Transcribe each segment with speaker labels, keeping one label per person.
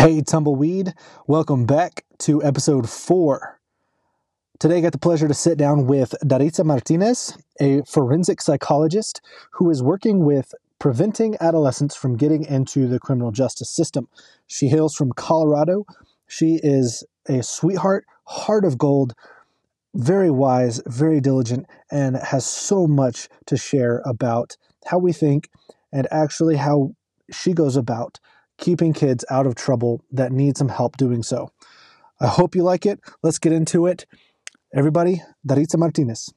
Speaker 1: Hey, Tumbleweed. Welcome back to episode four. Today, I got the pleasure to sit down with Daritza Martinez, a forensic psychologist who is working with preventing adolescents from getting into the criminal justice system. She hails from Colorado. She is a sweetheart, heart of gold, very wise, very diligent, and has so much to share about how we think and actually how she goes about keeping kids out of trouble that need some help doing so. I hope you like it. Let's get into it. Everybody, Daritza Martinez.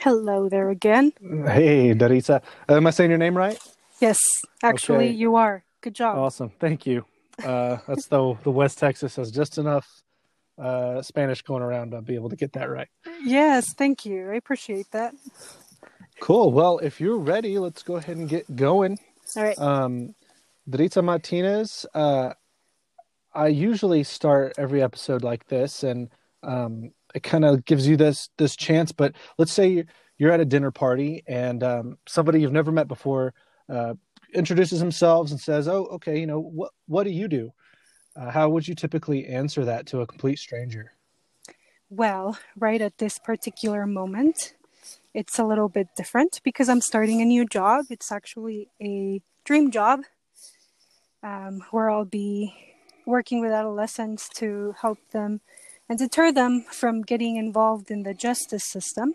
Speaker 2: Hello there again.
Speaker 1: Hey, Daritza. Am I saying your name right?
Speaker 2: Yes, actually,
Speaker 1: Okay.
Speaker 2: you are. Good job.
Speaker 1: Awesome. Thank you. Uh, that's though the West Texas has just enough uh, Spanish going around to be able to get that right.
Speaker 2: Yes, thank you. I appreciate that.
Speaker 1: Cool. Well, if you're ready, let's go ahead and get going.
Speaker 2: All right.
Speaker 1: Um, Daritza Martinez, uh, I usually start every episode like this, and um, it kind of gives you this this chance. But let's say you're at a dinner party, and um, somebody you've never met before uh, introduces themselves and says, "Oh, okay, you know what? What do you do?" Uh, how would you typically answer that to a complete stranger?
Speaker 2: Well, right at this particular moment, it's a little bit different because I'm starting a new job. It's actually a dream job um, where I'll be working with adolescents to help them and deter them from getting involved in the justice system.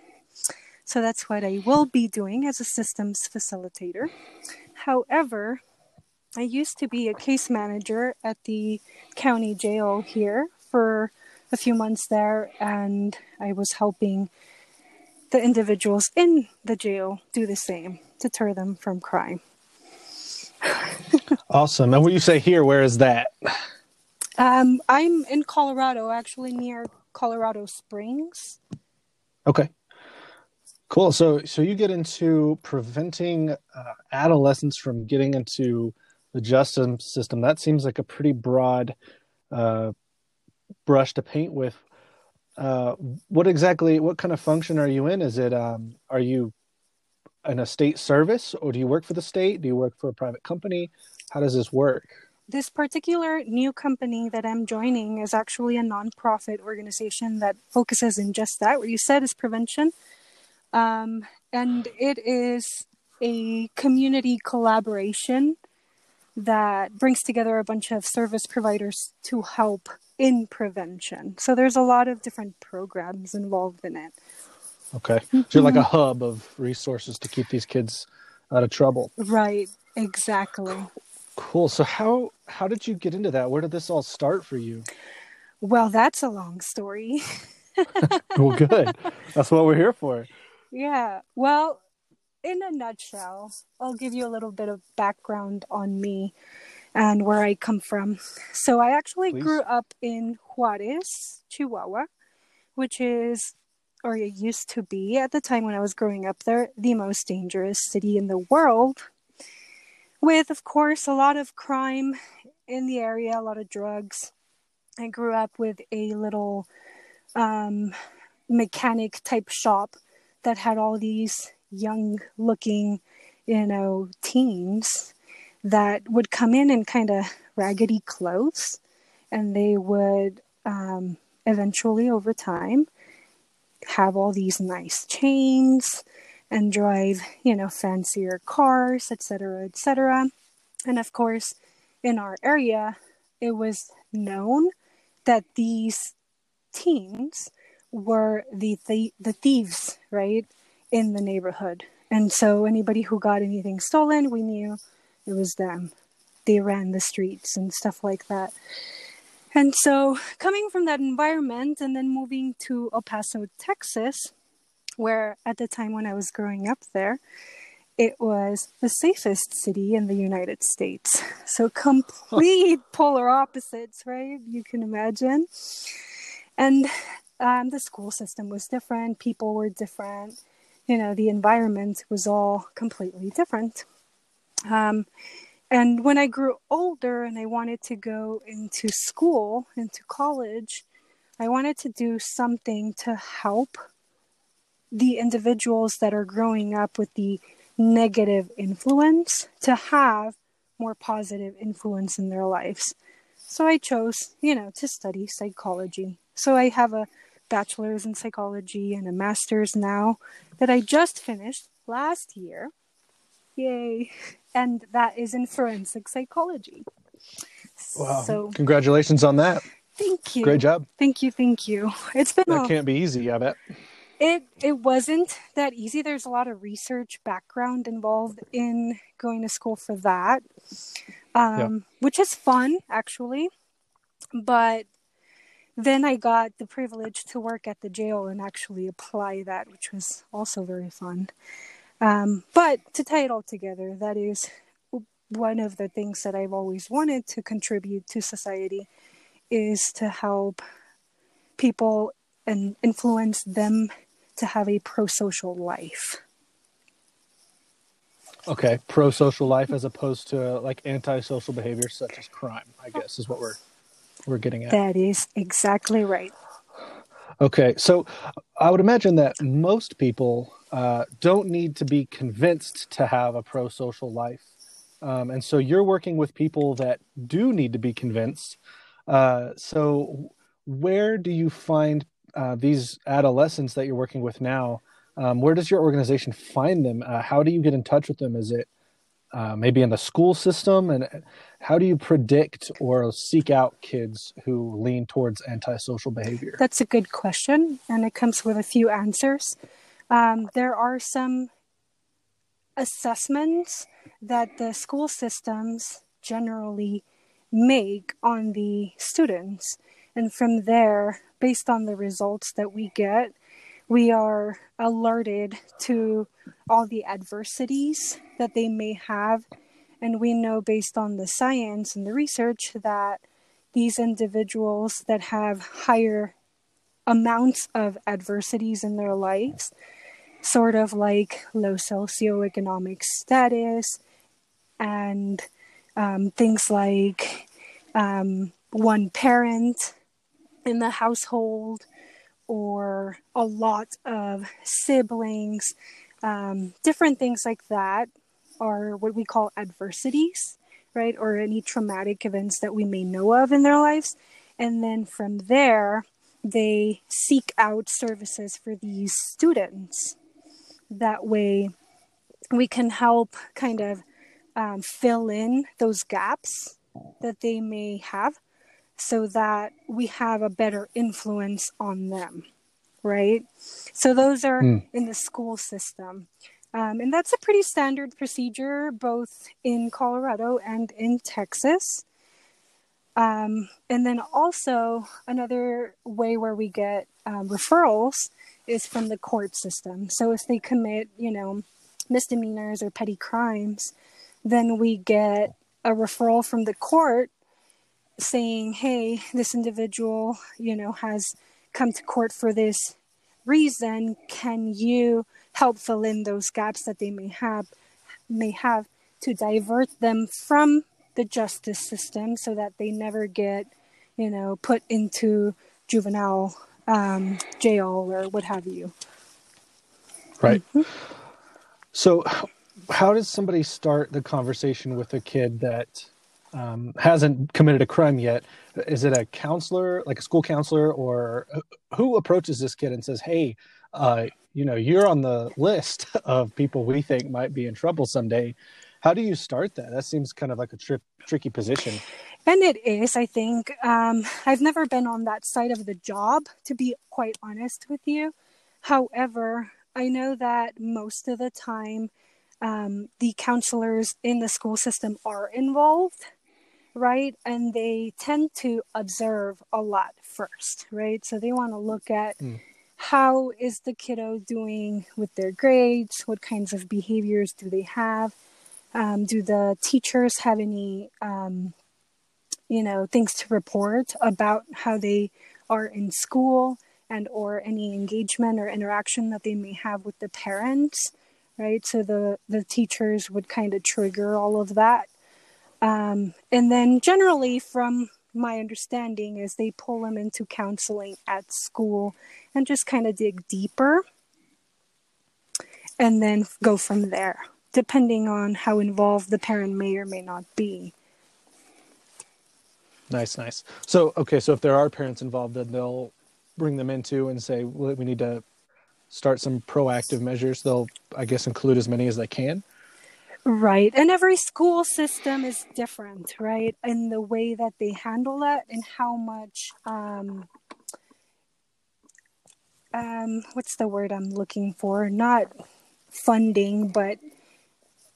Speaker 2: So that's what I will be doing as a systems facilitator. However, I used to be a case manager at the county jail here for a few months there, and I was helping the individuals in the jail do the same, deter them from crime.
Speaker 1: Awesome. And when you say here, where is that?
Speaker 2: Um, I'm in Colorado, actually near Colorado Springs.
Speaker 1: Okay. Cool. So so you get into preventing uh, adolescents from getting into the justice system. That seems like a pretty broad uh, brush to paint with. Uh, what exactly? What kind of function are you in? Is it? Um, are you in a state service, or do you work for the state? Do you work for a private company? How does this work?
Speaker 2: This particular new company that I'm joining is actually a nonprofit organization that focuses in just that. What you said is prevention. Um, and it is a community collaboration that brings together a bunch of service providers to help in prevention. So there's a lot of different programs involved in it.
Speaker 1: Okay, so you're like a mm-hmm. hub of resources to keep these kids out of trouble.
Speaker 2: Right, exactly.
Speaker 1: Cool. So how how did you get into that? Where did this all start for you?
Speaker 2: Well, that's a long story.
Speaker 1: Well, good. That's what we're here for.
Speaker 2: Yeah. Well, in a nutshell, I'll give you a little bit of background on me and where I come from. So, I actually
Speaker 1: Please.
Speaker 2: grew up in Juarez, Chihuahua, which is, or it used to be at the time when I was growing up there, the most dangerous city in the world. With, of course, a lot of crime in the area, a lot of drugs. I grew up with a little um, mechanic type shop that had all these young looking, you know, teens that would come in in kind of raggedy clothes and they would um, eventually, over time, have all these nice chains and drive, you know, fancier cars, etc., etc. And of course, in our area, it was known that these teens were the th- the thieves, right, in the neighborhood. And so anybody who got anything stolen, we knew it was them. They ran the streets and stuff like that. And so coming from that environment and then moving to El Paso, Texas, where at the time when I was growing up there, it was the safest city in the United States. So complete polar opposites, right? You can imagine. And um, the school system was different, people were different, you know, the environment was all completely different. Um, and when I grew older and I wanted to go into school, into college, I wanted to do something to help the individuals that are growing up with the negative influence to have more positive influence in their lives. So I chose, you know, to study psychology. So I have a bachelor's in psychology and a master's now that I just finished last year. Yay. And that is in forensic psychology.
Speaker 1: Wow. So congratulations on that.
Speaker 2: Thank you.
Speaker 1: Great job.
Speaker 2: Thank you, thank you. It's been
Speaker 1: That a, can't be easy, I bet.
Speaker 2: It it wasn't that easy. There's a lot of research background involved in going to school for that. Um, yeah. which is fun actually. But then I got the privilege to work at the jail and actually apply that, which was also very fun. Um, but to tie it all together, that is one of the things that I've always wanted to contribute to society is to help people and influence them to have a pro-social life.
Speaker 1: Okay, pro-social life as opposed to like antisocial behaviors such as crime, I guess is what we're we're getting at.
Speaker 2: That is exactly right.
Speaker 1: Okay, so I would imagine that most people uh, don't need to be convinced to have a pro social life. Um, and so you're working with people that do need to be convinced. Uh, so, where do you find uh, these adolescents that you're working with now? Um, where does your organization find them? Uh, how do you get in touch with them? Is it uh, maybe in the school system? And how do you predict or seek out kids who lean towards antisocial behavior?
Speaker 2: That's a good question, and it comes with a few answers. Um, there are some assessments that the school systems generally make on the students. And from there, based on the results that we get, we are alerted to all the adversities that they may have. And we know based on the science and the research that these individuals that have higher amounts of adversities in their lives, sort of like low socioeconomic status and um, things like um, one parent in the household or a lot of siblings, um, different things like that are what we call adversities, right? Or any traumatic events that we may know of in their lives. And then from there, they seek out services for these students. That way, we can help kind of um, fill in those gaps that they may have so that we have a better influence on them, right? So those are mm. in the school system. Um, and that's a pretty standard procedure both in Colorado and in Texas. Um, and then also, another way where we get um, referrals is from the court system. So if they commit, you know, misdemeanors or petty crimes, then we get a referral from the court saying, hey, this individual, you know, has come to court for this reason. Can you help fill in those gaps that they may have may have to divert them from the justice system so that they never get, you know, put into juvenile um, jail or what have you.
Speaker 1: Right. Mm-hmm. So, how does somebody start the conversation with a kid that um, hasn't committed a crime yet? Is it a counselor, like a school counselor, or who approaches this kid and says, "Hey, uh, you know, you're on the list of people we think might be in trouble someday"? How do you start that? That seems kind of like a tri- tricky position.
Speaker 2: And it is, I think. Um, I've never been on that side of the job, to be quite honest with you. However, I know that most of the time um, the counselors in the school system are involved, right? And they tend to observe a lot first, right? So they want to look at mm. how is the kiddo doing with their grades? What kinds of behaviors do they have? Um, do the teachers have any, um, you know, things to report about how they are in school? and or any engagement or interaction that they may have with the parents right? So the the teachers would kind of trigger all of that, um, and then generally, from my understanding, is they pull them into counseling at school and just kind of dig deeper, and then go from there. depending on how involved the parent may or may not be.
Speaker 1: Nice, nice. So, okay, so if there are parents involved, then they'll bring them into and say, well, we need to start some proactive measures. They'll, I guess, include as many as they can.
Speaker 2: Right. And every school system is different, right? In the way that they handle that and how much um um what's the word I'm looking for? Not funding, but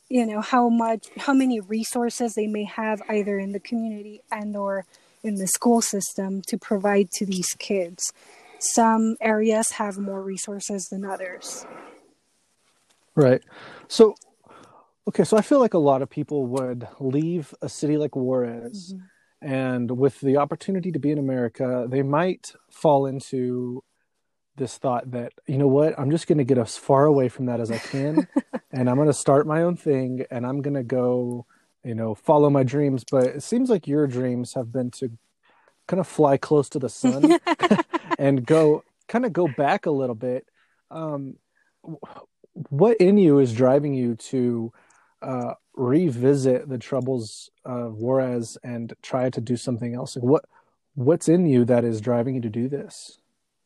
Speaker 2: you know, how much how many resources they may have either in the community and or in the school system to provide to these kids. Some areas have more resources than others.
Speaker 1: Right. So Okay, so I feel like a lot of people would leave a city like Juarez, mm-hmm. and with the opportunity to be in America, they might fall into this thought that, you know what, I'm just going to get as far away from that as I can, and I'm going to start my own thing, and I'm going to go, you know, follow my dreams. But it seems like your dreams have been to kind of fly close to the sun and go kind of go back a little bit. Um, what in you is driving you to uh, revisit the troubles of Juarez and try to do something else? What what's in you that is driving you to do this?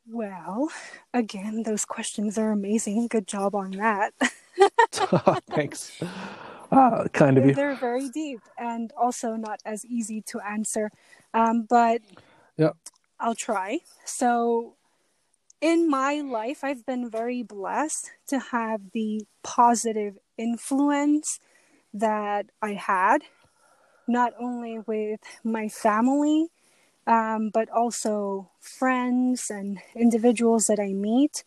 Speaker 2: Well, again, those questions are amazing. Good job on that.
Speaker 1: Thanks. Uh, kind of you.
Speaker 2: They're very deep and also not as easy to answer. Um, but
Speaker 1: yeah,
Speaker 2: I'll try. So, in my life, I've been very blessed to have the positive influence that I had, not only with my family, um, but also friends and individuals that I meet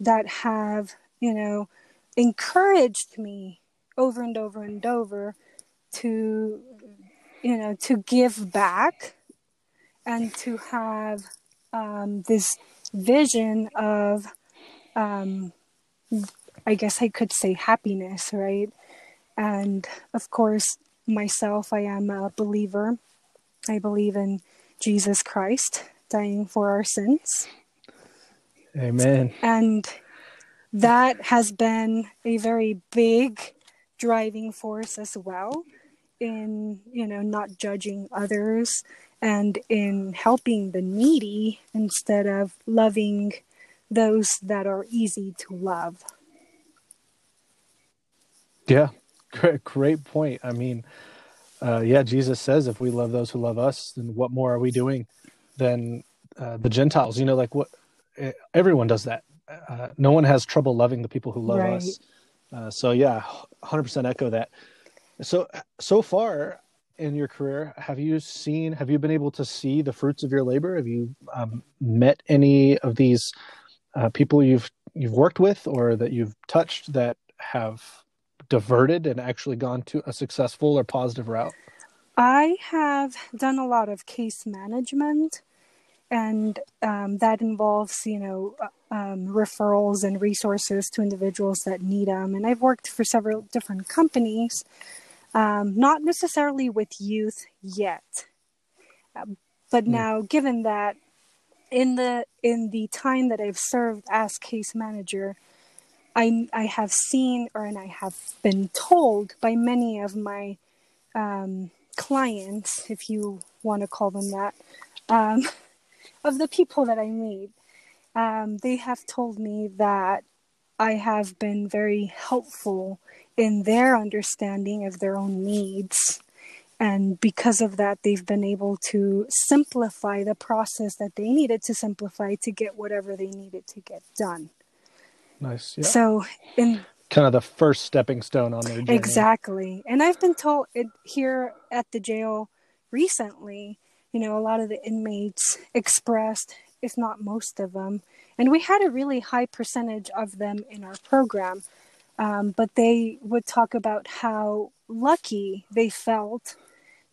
Speaker 2: that have, you know, encouraged me over and over and over to, you know, to give back and to have um, this vision of um, I guess I could say happiness, right? And of course, myself, I am a believer. I believe in Jesus Christ dying for our sins.
Speaker 1: Amen.
Speaker 2: And that has been a very big driving force as well in, you know, not judging others and in helping the needy instead of loving those that are easy to love.
Speaker 1: Yeah, great, great point. I mean, uh, yeah, Jesus says if we love those who love us, then what more are we doing than uh, the Gentiles? You know, like what eh, everyone does that. Uh, no one has trouble loving the people who love right. us. Uh, so yeah, hundred percent echo that. So so far in your career, have you seen? Have you been able to see the fruits of your labor? Have you um, met any of these uh, people you've you've worked with or that you've touched that have diverted and actually gone to a successful or positive route?
Speaker 2: I have done a lot of case management, and um, that involves, you know, uh, um, referrals and resources to individuals that need them. And I've worked for several different companies, um, not necessarily with youth yet, uh, but mm. now, given that in the in the time that I've served as case manager, I, I have seen or and I have been told by many of my um, clients, if you want to call them that, um, of the people that I meet, um, they have told me that I have been very helpful in their understanding of their own needs. And because of that, they've been able to simplify the process that they needed to simplify to get whatever they needed to get done.
Speaker 1: Nice. Yeah.
Speaker 2: So in
Speaker 1: kind of the first stepping stone on their journey.
Speaker 2: Exactly. And I've been told it here at the jail recently, you know, a lot of the inmates expressed, if not most of them, and we had a really high percentage of them in our program, um, but they would talk about how lucky they felt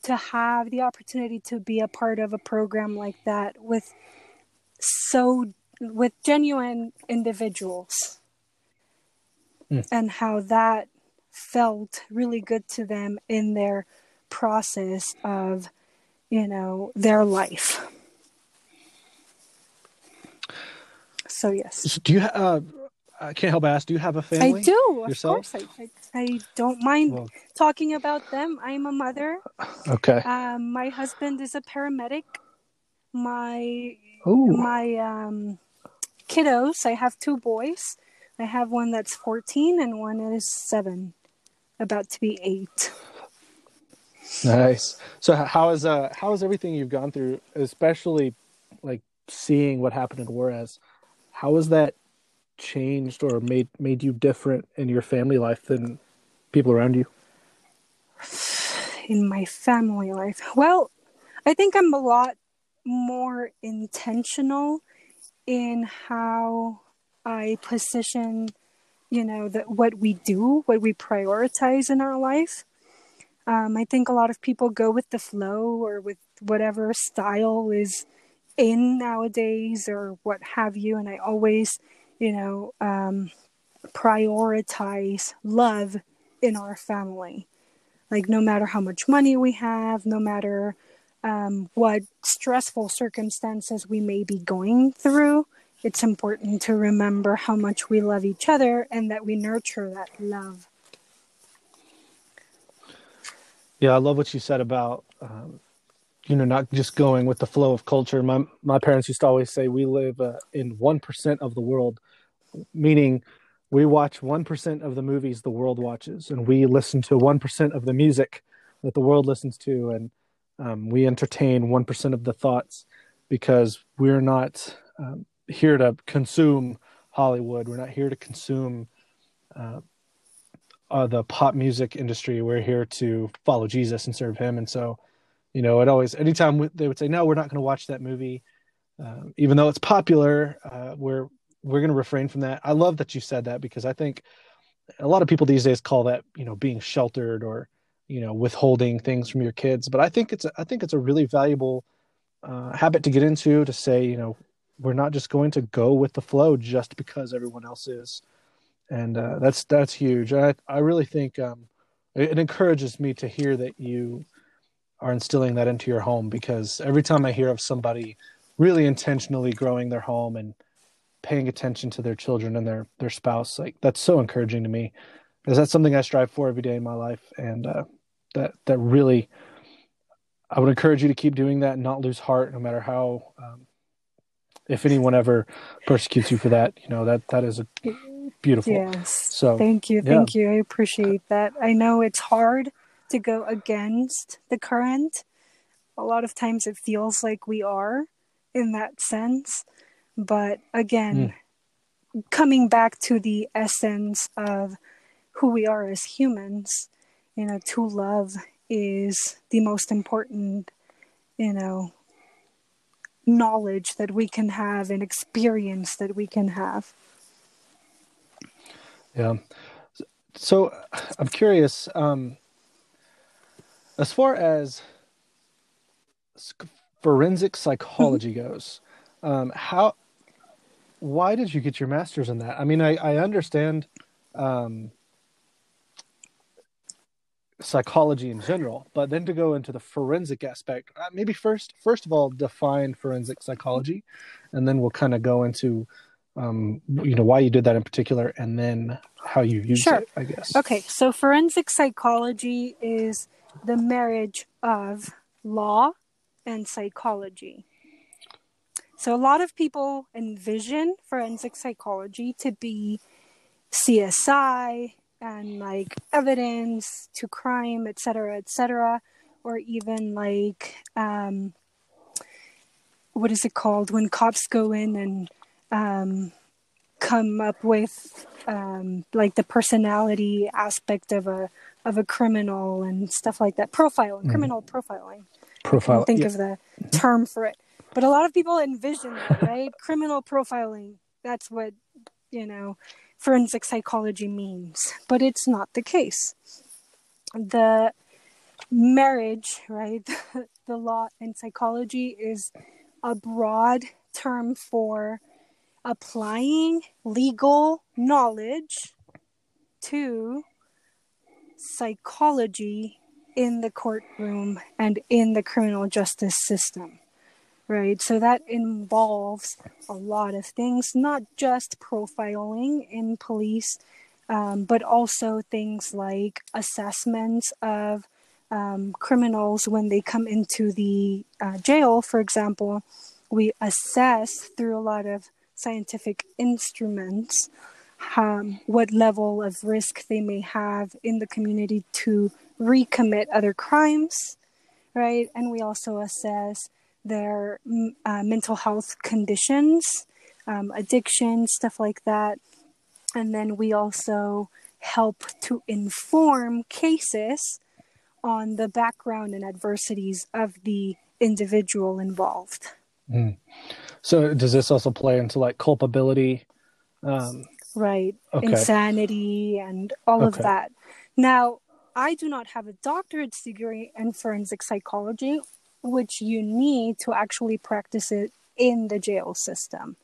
Speaker 2: to have the opportunity to be a part of a program like that with so with genuine individuals mm. and how that felt really good to them in their process of you know their life so yes
Speaker 1: do you uh, I can't help but ask, do you have a family?
Speaker 2: I do.
Speaker 1: yourself?
Speaker 2: Of course, I, I, I don't mind
Speaker 1: Well,
Speaker 2: talking about them. I'm a mother.
Speaker 1: okay.
Speaker 2: Um, my husband is a paramedic. My
Speaker 1: Ooh.
Speaker 2: my um, kiddos. I have two boys. I have one that's 14 and one is seven, about to be eight.
Speaker 1: Nice. So how is uh how is everything you've gone through, especially like seeing what happened in Juarez? How has that changed or made made you different in your family life than people around you?
Speaker 2: in my family life? Well, I think I'm a lot more intentional in how I position, you know, that what we do, what we prioritize in our life. Um, I think a lot of people go with the flow or with whatever style is in nowadays or what have you. And I always, you know, um, prioritize love in our family like no matter how much money we have no matter um, what stressful circumstances we may be going through it's important to remember how much we love each other and that we nurture that love
Speaker 1: Yeah, I love what you said about um, you know not just going with the flow of culture. My my parents used to always say we live uh, in one percent of the world, meaning we watch one percent of the movies the world watches, and we listen to one percent of the music that the world listens to, and um, we entertain one percent of the thoughts because we're not um, here to consume Hollywood. We're not here to consume. Uh, uh, the pop music industry. We're here to follow Jesus and serve Him. And so, you know, it always anytime we- they would say, "No, we're not going to watch that movie," um, even though it's popular, uh, we're we're going to refrain from that. I love that you said that because I think a lot of people these days call that you know being sheltered or you know withholding things from your kids. But I think it's I think it's a really valuable uh, habit to get into to say, you know, we're not just going to go with the flow just because everyone else is and uh, that's that's huge. I I really think um, it, encourages me to hear that you are instilling that into your home because every time I hear of somebody really intentionally growing their home and paying attention to their children and their their spouse, like that's so encouraging to me because that's something I strive for every day in my life, and uh, that that really I would encourage you to keep doing that and not lose heart, no matter how. Um, if anyone ever persecutes you for that, you know that that is a beautiful.
Speaker 2: yes
Speaker 1: So
Speaker 2: thank you
Speaker 1: yeah.
Speaker 2: thank you i appreciate that i know it's hard to go against the current a lot of times it feels like we are in that sense but again coming back to the essence of who we are as humans you know to love is the most important you know knowledge that we can have and experience that we can have
Speaker 1: Yeah. So I'm curious, um, as far as forensic psychology goes, um, how, why did you get your master's in that? I mean, I, I understand um, psychology in general, but then to go into the forensic aspect, uh, maybe first, first of all, define forensic psychology, and then we'll kind of go into, um, you know, why you did that in particular, and then how you use
Speaker 2: Sure.
Speaker 1: it, I guess.
Speaker 2: Okay, so forensic psychology is the marriage of law and psychology. So a lot of people envision forensic psychology to be CSI and like evidence to crime, et cetera, et cetera, or even like um, what is it called when cops go in and um, come up with um, like the personality aspect of a of a criminal and stuff like that. Profiling, criminal profiling.
Speaker 1: Profile.
Speaker 2: Think
Speaker 1: yeah.
Speaker 2: of the term for it, but a lot of people envision that, right? criminal profiling. That's what you know forensic psychology means, but it's not the case. The marriage, right? the law and psychology is a broad term for applying legal knowledge to psychology in the courtroom and in the criminal justice system right? So that involves a lot of things, not just profiling in police, um, but also things like assessments of um, criminals when they come into the uh, jail, for example. We assess through a lot of scientific instruments um, what level of risk they may have in the community to recommit other crimes, right? And we also assess their uh, mental health conditions, um, addiction, stuff like that. And then we also help to inform cases on the background and adversities of the individual involved.
Speaker 1: Mm. So, does this also play into like culpability?
Speaker 2: Um, right. Okay. Insanity and all okay. of that. Now, I do not have a doctorate degree in forensic psychology, which you need to actually practice it in the jail system.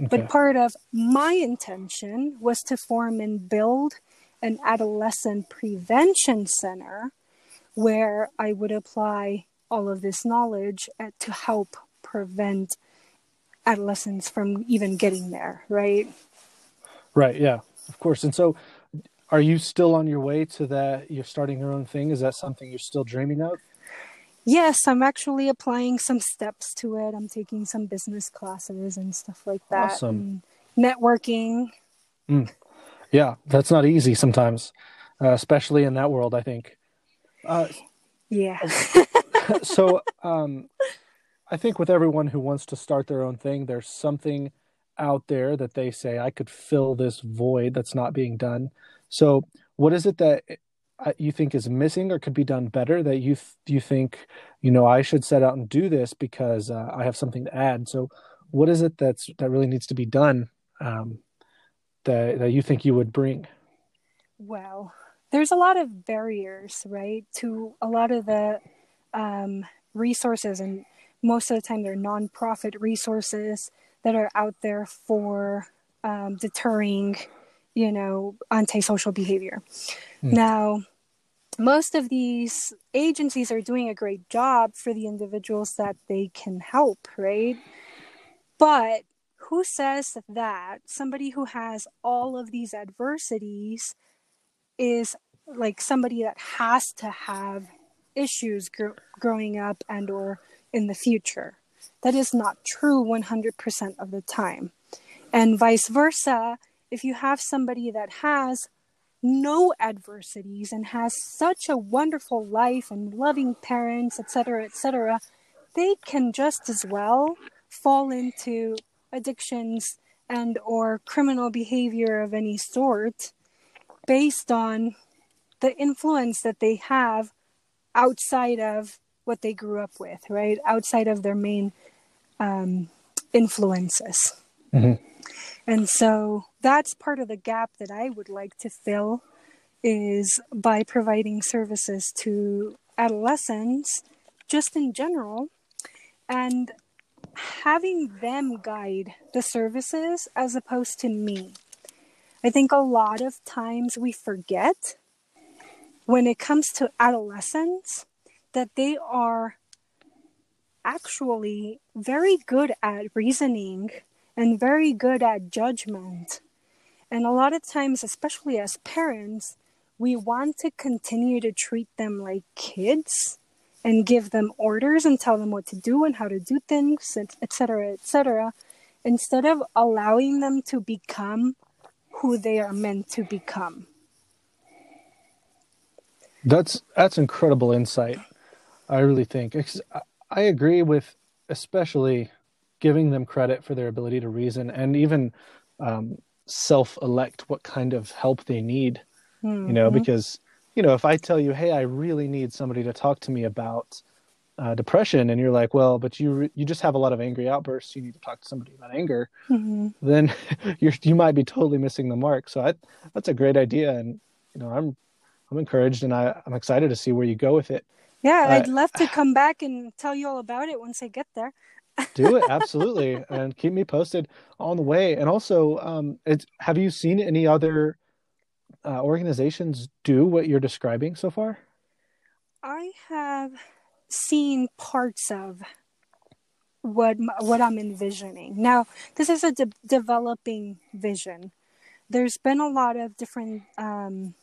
Speaker 2: Okay. But part of my intention was to form and build an adolescent prevention center where I would apply all of this knowledge uh, to help prevent adolescents from even getting there, right?
Speaker 1: Right, yeah, of course. And so are you still on your way to that? You're starting your own thing. Is that something you're still dreaming of?
Speaker 2: Yes, I'm actually applying some steps to it. I'm taking some business classes and stuff like that. Awesome. networking.
Speaker 1: Mm. Yeah, that's not easy sometimes, uh, especially in that world, I think.
Speaker 2: Uh, yeah.
Speaker 1: so um, I think with everyone who wants to start their own thing, there's something out there that they say, I could fill this void that's not being done. So, what is it that you think is missing or could be done better that you you think you know I should set out and do this because uh, I have something to add? So, what is it that's that really needs to be done um, that that you think you would bring?
Speaker 2: Well, there's a lot of barriers, right, to a lot of the um, resources, and most of the time they're nonprofit resources that are out there for um, deterring you know, antisocial behavior. Mm. Now, most of these agencies are doing a great job for the individuals that they can help, right? But who says that somebody who has all of these adversities is like somebody that has to have issues gr- growing up and or in the future that is not true 100% of the time and vice versa if you have somebody that has no adversities and has such a wonderful life and loving parents, etc., etc., they can just as well fall into addictions and or criminal behavior of any sort based on the influence that they have outside of what they grew up with, right? Outside of their main um, influences. Mm-hmm. And so that's part of the gap that I would like to fill is by providing services to adolescents just in general and having them guide the services as opposed to me. I think a lot of times we forget when it comes to adolescents that they are actually very good at reasoning and very good at judgment. And a lot of times, especially as parents, we want to continue to treat them like kids and give them orders and tell them what to do and how to do things, etc., etc., instead of allowing them to become who they are meant to become.
Speaker 1: That's that's incredible insight. I really think I agree with especially giving them credit for their ability to reason and even um, self-elect what kind of help they need mm-hmm. you know mm-hmm. because you know if i tell you hey i really need somebody to talk to me about uh, depression and you're like well but you you just have a lot of angry outbursts you need to talk to somebody about anger mm-hmm. then you you might be totally missing the mark so I, that's a great idea and you know i'm i'm encouraged and I, i'm excited to see where you go with it
Speaker 2: yeah i'd uh, love to come back and tell you all about it once i get there
Speaker 1: do it absolutely and keep me posted on the way and also um it's have you seen any other uh, organizations do what you're describing so far
Speaker 2: i have seen parts of what what I'm envisioning. Now, this is a de- developing vision. There's been a lot of different um,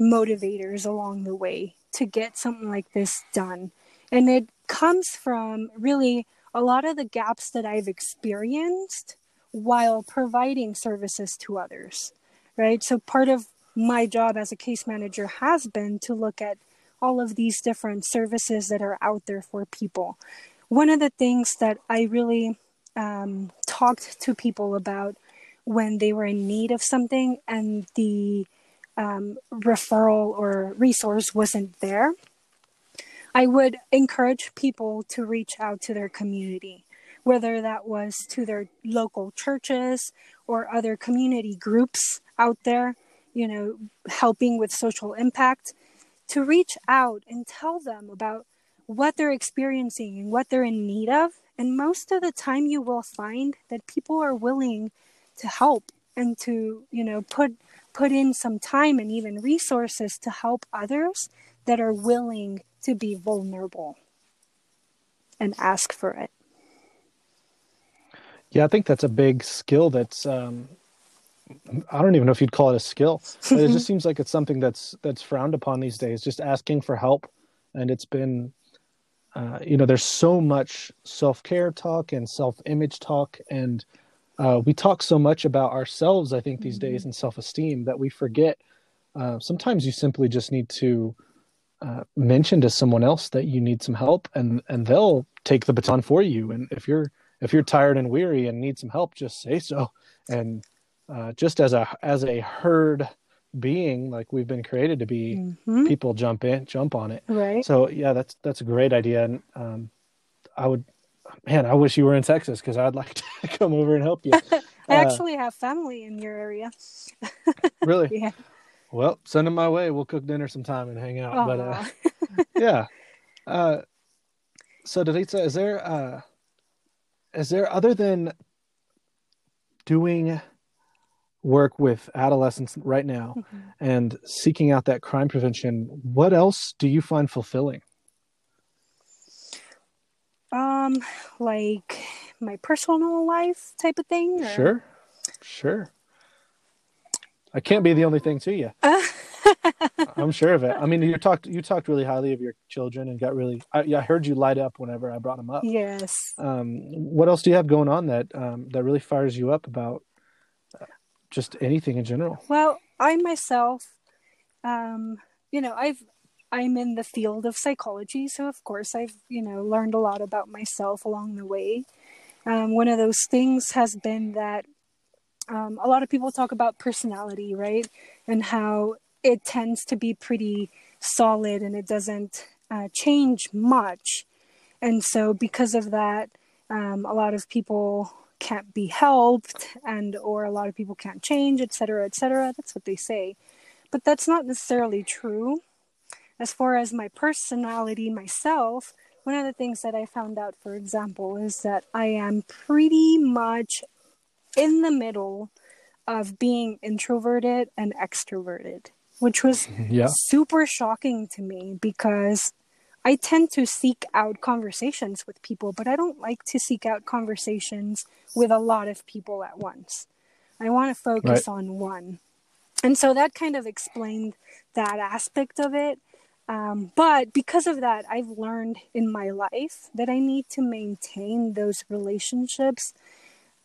Speaker 2: motivators along the way to get something like this done, and it comes from really a lot of the gaps that I've experienced while providing services to others. Right. So part of my job as a case manager has been to look at all of these different services that are out there for people. One of the things that I really um, talked to people about when they were in need of something and the um, referral or resource wasn't there, I would encourage people to reach out to their community, whether that was to their local churches or other community groups out there, you know, helping with social impact to reach out and tell them about what they're experiencing and what they're in need of. And most of the time, you will find that people are willing to help and to, you know, put put in some time and even resources to help others that are willing to be vulnerable and ask for it.
Speaker 1: Yeah, I think that's a big skill that's um, I don't even know if you'd call it a skill. it just seems like it's something that's that's frowned upon these days. Just asking for help, and it's been, uh, you know, there's so much self care talk and self image talk, and uh, we talk so much about ourselves. I think these mm-hmm. days and self esteem that we forget. Uh, sometimes you simply just need to uh, mention to someone else that you need some help, and and they'll take the baton for you. And if you're if you're tired and weary and need some help, just say so. And uh, just as a as a herd being like we've been created to be mm-hmm. people jump in jump on it.
Speaker 2: Right.
Speaker 1: So yeah that's that's a great idea. And um, i would man i wish you were in texas because i'd like to come over and help you.
Speaker 2: I uh, actually have family in your area.
Speaker 1: Really?
Speaker 2: Yeah
Speaker 1: well send them my way we'll cook dinner sometime and hang out Aww. but uh, yeah uh, so Daritza, is there uh is there other than doing work with adolescents right now mm-hmm. and seeking out that crime prevention, what else do you find fulfilling?
Speaker 2: Um, like my personal life type of thing.
Speaker 1: Or... Sure, sure. I can't be the only thing to you. I'm sure of it. I mean, you talked you talked really highly of your children and got really. I, I heard you light up whenever I brought them up.
Speaker 2: Yes.
Speaker 1: Um, what else do you have going on that um, that really fires you up about just anything in general?
Speaker 2: Well, I myself, um, you know, I've I'm in the field of psychology, so of course I've you know learned a lot about myself along the way. Um, one of those things has been that um, a lot of people talk about personality, right, and how it tends to be pretty solid and it doesn't uh, change much. And so, because of that, um, a lot of people can't be helped and or a lot of people can't change etc etc that's what they say. But that's not necessarily true. As far as my personality myself one of the things that i found out for example is that i am pretty much in the middle of being introverted and extroverted which was yeah. super shocking to me because I tend to seek out conversations with people, but I don't like to seek out conversations with a lot of people at once. I want to focus right. on one. And so that kind of explained that aspect of it. Um, but because of that, I've learned in my life that I need to maintain those relationships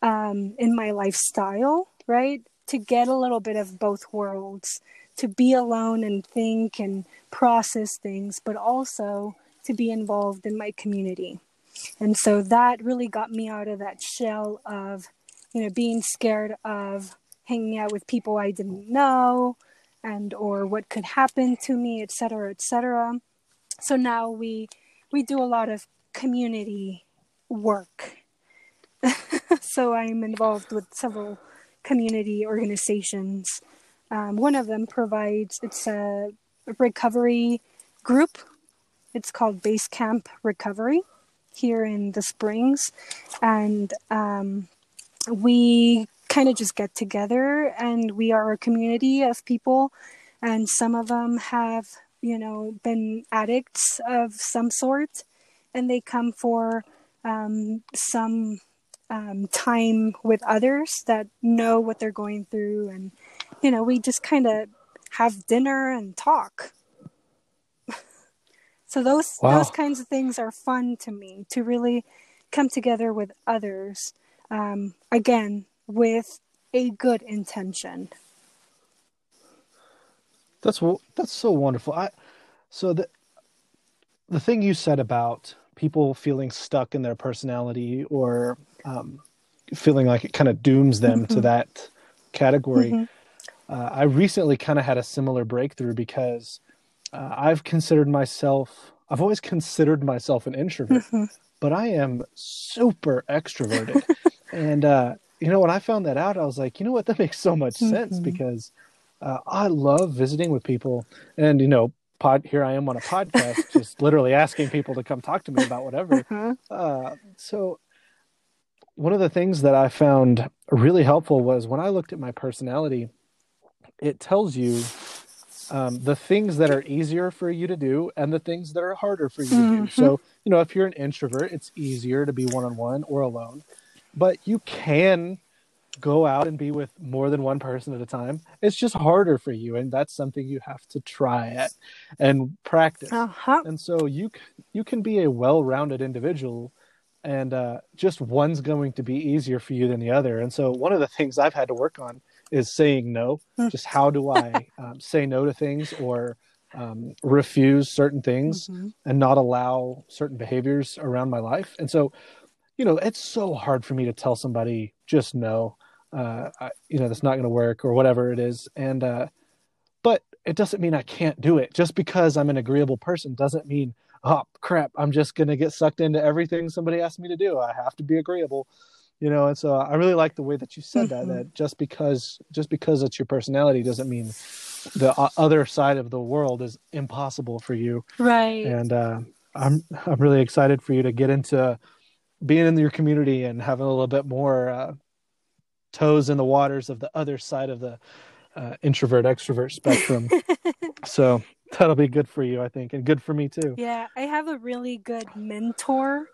Speaker 2: um, in my lifestyle, right? To get a little bit of both worlds to be alone and think and process things, but also to be involved in my community. And so that really got me out of that shell of, you know, being scared of hanging out with people I didn't know and or what could happen to me, et cetera, et cetera. So now we we do a lot of community work. so I'm involved with several community organizations. Um, one of them provides it's a recovery group. It's called Base Camp Recovery here in the Springs, and um, we kind of just get together and we are a community of people, and some of them have you know been addicts of some sort, and they come for um, some um, time with others that know what they're going through, and you know, we just kind of have dinner and talk. so those
Speaker 1: Wow.
Speaker 2: those kinds of things are fun to me to really come together with others. Um, again, with a good intention.
Speaker 1: That's that's so wonderful. I so the the thing you said about people feeling stuck in their personality or um, feeling like it kind of dooms them to that category.
Speaker 2: Mhm.
Speaker 1: Uh, I recently kind of had a similar breakthrough because uh, I've considered myself. I've always considered myself an introvert,
Speaker 2: Mhm.
Speaker 1: but I am super extroverted. and uh, you know, when I found that out, I was like, you know what, that makes so much sense
Speaker 2: Mhm.
Speaker 1: because uh, I love visiting with people, and you know, pod here I am on a podcast, just literally asking people to come talk to me about whatever.
Speaker 2: Uh-huh.
Speaker 1: Uh, so one of the things that I found really helpful was when I looked at my personality, it tells you um, the things that are easier for you to do and the things that are harder for you to do. So, you know, if you're an introvert, it's easier to be one on one or alone, but you can go out and be with more than one person at a time. It's just harder for you, and that's something you have to try at and practice
Speaker 2: Uh-huh.
Speaker 1: and so you you can be a well-rounded individual and uh, just one's going to be easier for you than the other and so one of the things i've had to work on is saying no
Speaker 2: Hmm.
Speaker 1: just how do i um, say no to things or um, refuse certain things
Speaker 2: Mhm.
Speaker 1: and not allow certain behaviors around my life and so you know it's so hard for me to tell somebody just no uh, I, you know that's not going to work or whatever it is and uh, but it doesn't mean I can't do it. Just because I'm an agreeable person doesn't mean, oh crap, I'm just gonna get sucked into everything somebody asks me to do. I have to be agreeable, you know. And so I really like the way that you said that. That just because just because it's your personality doesn't mean the other side of the world is impossible for you.
Speaker 2: Right.
Speaker 1: And uh, I'm I'm really excited for you to get into being in your community and having a little bit more uh, toes in the waters of the other side of the uh, introvert extrovert spectrum. so that'll be good for you, I think, and good for me too.
Speaker 2: Yeah, I have a really good mentor.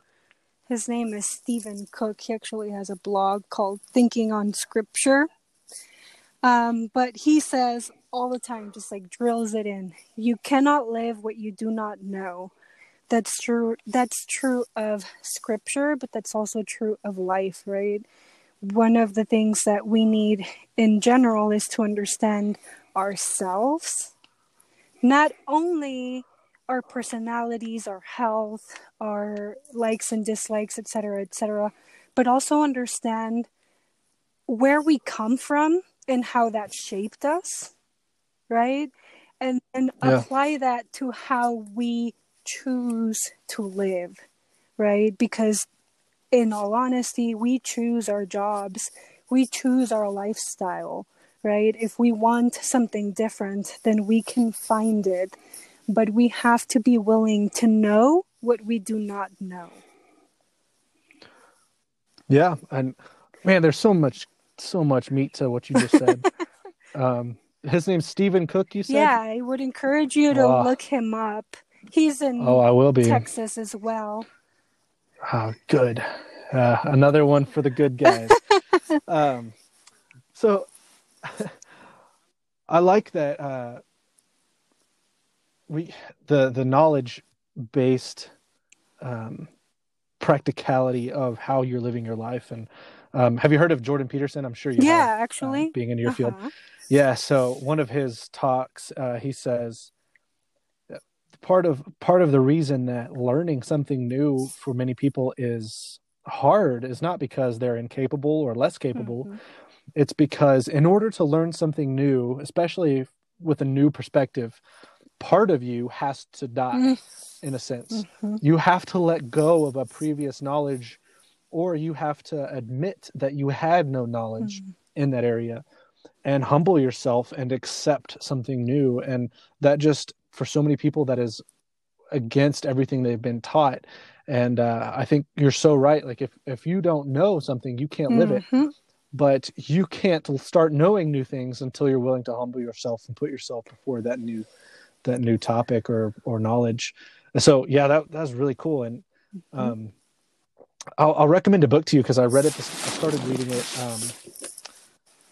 Speaker 2: His name is Stephen Cook. He actually has a blog called Thinking on Scripture. Um, but he says all the time, just like drills it in. You cannot live what you do not know. That's true. That's true of Scripture, but that's also true of life, right? One of the things that we need in general is to understand ourselves, not only our personalities, our health, our likes and dislikes, etc., etc., but also understand where we come from and how that shaped us, right? And and
Speaker 1: Yeah.
Speaker 2: apply that to how we choose to live, right? Because in all honesty, we choose our jobs, we choose our lifestyle, right? If we want something different, then we can find it but we have to be willing to know what we do not know.
Speaker 1: Yeah, and man, there's so much, so much meat to what you just said. um, his name's Stephen Cook. You said?
Speaker 2: Yeah, I would encourage you to
Speaker 1: Wow.
Speaker 2: look him up. He's in
Speaker 1: Oh, I will be.
Speaker 2: Texas as well.
Speaker 1: Oh, good. Uh, another one for the good guys. um, so I like that uh, we the the knowledge based um, practicality of how you're living your life. And um, have you heard of Jordan Peterson? I'm sure you
Speaker 2: Yeah,
Speaker 1: have. uh,
Speaker 2: actually.
Speaker 1: being in your field.
Speaker 2: Uh-huh.
Speaker 1: Yeah. So one of his talks, uh, he says part of part of the reason that learning something new for many people is hard is not because they're incapable or less capable.
Speaker 2: Mhm.
Speaker 1: It's because in order to learn something new, especially with a new perspective, part of you has to die in a sense.
Speaker 2: Mhm.
Speaker 1: You have to let go of a previous knowledge or you have to admit that you had no knowledge in that area and humble yourself and accept something new and that just for so many people that is against everything they've been taught and uh, i think you're so right like if if you don't know something you can't live it
Speaker 2: Mhm.
Speaker 1: But you can't start knowing new things until you're willing to humble yourself and put yourself before that new that new topic or or knowledge so yeah that that's really cool and
Speaker 2: Mm-hmm.
Speaker 1: um I'll, I'll recommend a book to you because I read it. I started reading it um,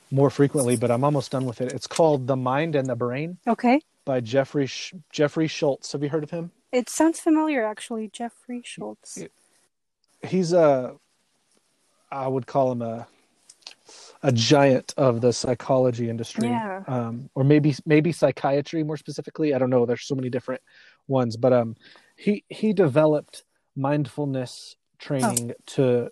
Speaker 1: more frequently, but I'm almost done with it. It's called The Mind and the Brain
Speaker 2: Okay.
Speaker 1: by Jeffrey Sh- Jeffrey Schultz. Have you heard of him?
Speaker 2: It sounds familiar, actually. Jeffrey Schultz.
Speaker 1: He's a, I would call him a, a giant of the psychology industry,
Speaker 2: Yeah.
Speaker 1: um, or maybe maybe psychiatry more specifically. I don't know. There's so many different ones, but um, he he developed mindfulness training to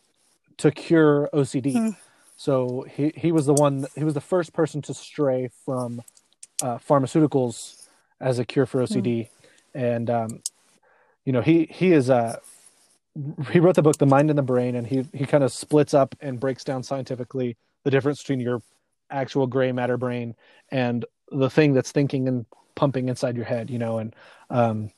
Speaker 1: to cure OCD.
Speaker 2: Hmm.
Speaker 1: So he he was the one. He was the first person to stray from uh, pharmaceuticals as a cure for OCD, and um, you know he he is uh he wrote the book The Mind and the Brain, and he he kind of splits up and breaks down scientifically the difference between your actual gray matter brain and the thing that's thinking and pumping inside your head. You know, and um,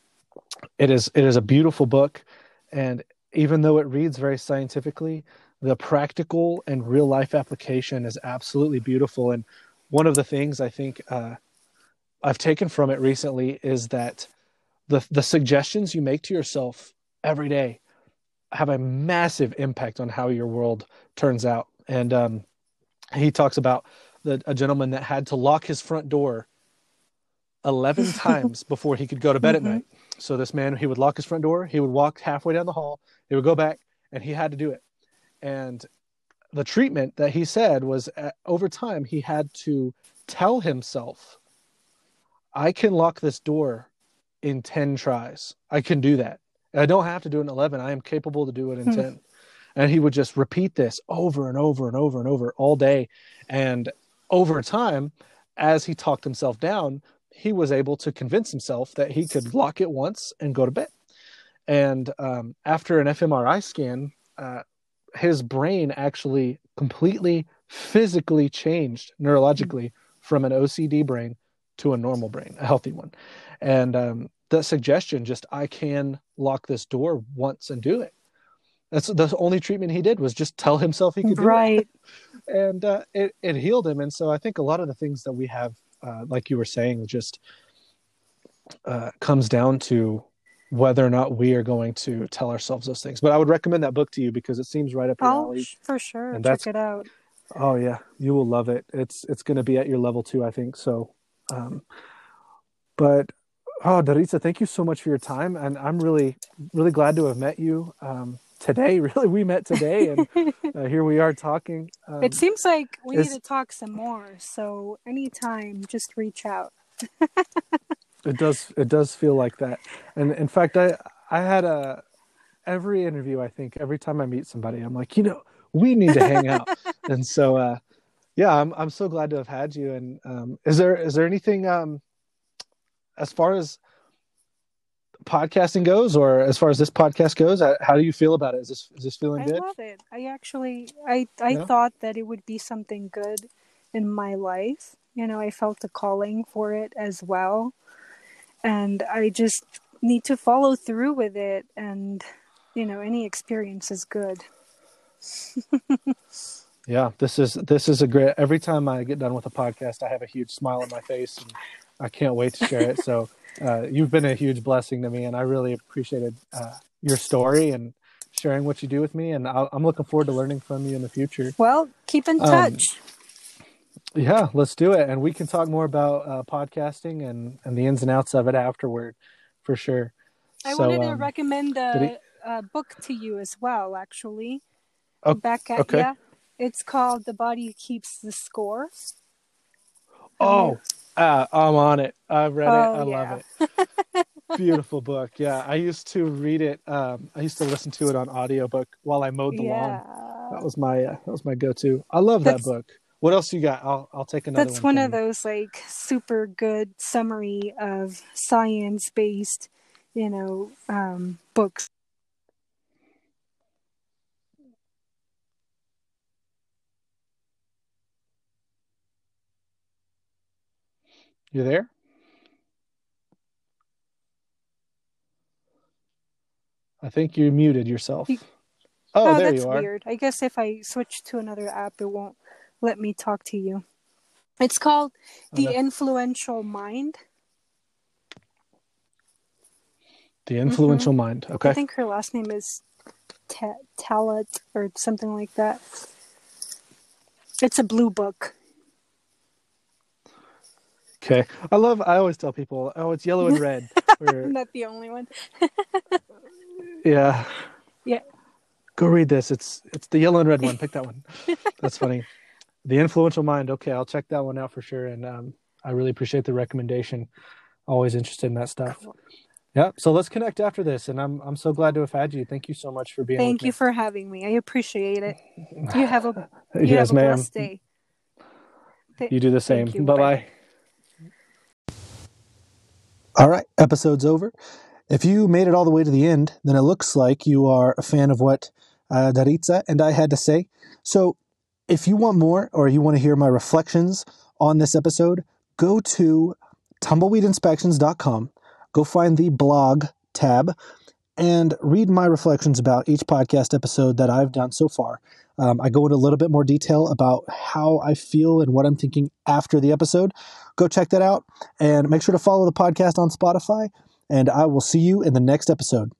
Speaker 1: it is it is a beautiful book, and even though it reads very scientifically, the practical and real life application is absolutely beautiful. And one of the things I think uh, I've taken from it recently is that the the suggestions you make to yourself every day have a massive impact on how your world turns out. And um, he talks about the, a gentleman that had to lock his front door 11 times before he could go to bed at
Speaker 2: Mhm.
Speaker 1: night. So this man, he would lock his front door, he would walk halfway down the hall, he would go back, and he had to do it. And the treatment that he said was uh, over time, he had to tell himself, I can lock this door in 10 tries. I can do that. I don't have to do it in 11. I am capable to do it in
Speaker 2: Hmm.
Speaker 1: 10. And he would just repeat this over and over and over and over all day. And over time, as he talked himself down, he was able to convince himself that he could lock it once and go to bed. And um, after an fMRI scan, uh, his brain actually completely physically changed neurologically from an OCD brain to a normal brain, a healthy one. And um, the suggestion just, I can lock this door once and do it. That's the only treatment he did was just tell himself he could do it
Speaker 2: Right.
Speaker 1: and uh, it it healed him. And so I think a lot of the things that we have, uh, like you were saying, just uh, comes down to whether or not we are going to tell ourselves those things. But I would recommend that book to you because it seems right up your
Speaker 2: I'll
Speaker 1: alley.
Speaker 2: for sure
Speaker 1: And
Speaker 2: check it out.
Speaker 1: Oh yeah, you will love it. It's it's going to be at your level too, I think. So, um, but oh, Daritza, thank you so much for your time, and I'm really really glad to have met you um, today. Really, we met today, and uh, here we are talking. Um,
Speaker 2: it seems like we need to talk some more. So anytime, just reach out.
Speaker 1: It does. It does feel like that. And in fact, I I had a every interview. I think every time I meet somebody, I'm like, you know, we need to hang out. and so, uh, yeah, I'm I'm so glad to have had you. And um, is there is there anything um, as far as podcasting goes, or as far as this podcast goes, uh, how do you feel about it? Is this is this feeling
Speaker 2: I
Speaker 1: good?
Speaker 2: love it. I actually, I, I
Speaker 1: Yeah?
Speaker 2: thought that it would be something good in my life. You know, I felt a calling for it as well, and I just need to follow through with it. And you know, any experience is good.
Speaker 1: Yeah, this is this is a great. Every time I get done with a podcast, I have a huge smile on my face, and I can't wait to share it. So uh, you've been a huge blessing to me, and I really appreciated uh, your story and sharing what you do with me. And I'll, I'm looking forward to learning from you in the future.
Speaker 2: Well, keep in
Speaker 1: Um,
Speaker 2: touch.
Speaker 1: Yeah, let's do it, and we can talk more about uh, podcasting and and the ins and outs of it afterward, for sure.
Speaker 2: I
Speaker 1: so,
Speaker 2: wanted to
Speaker 1: um,
Speaker 2: recommend a,
Speaker 1: he-
Speaker 2: a book to you as well. Actually,
Speaker 1: Oh,
Speaker 2: back at
Speaker 1: okay.
Speaker 2: ya. It's called "The Body Keeps the Score."
Speaker 1: Oh, uh, I'm on it. I've read
Speaker 2: Oh,
Speaker 1: it. I
Speaker 2: yeah.
Speaker 1: love it. Beautiful book. Yeah, I used to read it. Um, I used to listen to it on audiobook while I mowed the lawn. That was my uh, that was my go-to. I love that book. What else you got? I'll I'll take another
Speaker 2: that's one
Speaker 1: one.
Speaker 2: of those like super good summary of science-based, you know, um, books.
Speaker 1: You there? I think you muted yourself.
Speaker 2: You-
Speaker 1: oh, oh, there
Speaker 2: that's
Speaker 1: you are.
Speaker 2: weird. I guess if I switch to another app, it won't let me talk to you. It's called oh, The
Speaker 1: Okay.
Speaker 2: Influential Mind.
Speaker 1: The influential mm-hmm.
Speaker 2: mind.
Speaker 1: Okay.
Speaker 2: I think her last name is ta- Talat or something like that. It's a blue book.
Speaker 1: Okay. I love, I always tell people, oh, it's yellow and red. Or,
Speaker 2: I'm not the only one.
Speaker 1: yeah.
Speaker 2: Yeah.
Speaker 1: Go read this. It's it's the yellow and red one. Pick that one. That's funny. The influential mind. Okay, I'll check that one out for sure. And um, I really appreciate the recommendation. Always interested in that stuff.
Speaker 2: Cool.
Speaker 1: Yeah. So let's connect after this. And I'm I'm so glad to have had you. Thank you so much for being.
Speaker 2: Thank you
Speaker 1: me.
Speaker 2: for having me. I appreciate it. You have a you
Speaker 1: yes,
Speaker 2: have a
Speaker 1: ma'am.
Speaker 2: blessed day. Th-
Speaker 1: You do the same. Bye bye. All right, episode's over. If you made it all the way to the end, then it looks like you are a fan of what uh, Daritza and I had to say. So, if you want more or you want to hear my reflections on this episode, go to tumbleweedinspections.com, go find the blog tab, and read my reflections about each podcast episode that I've done so far. Um, I go into a little bit more detail about how I feel and what I'm thinking after the episode go check that out and make sure to follow the podcast on Spotify. And I will see you in the next episode.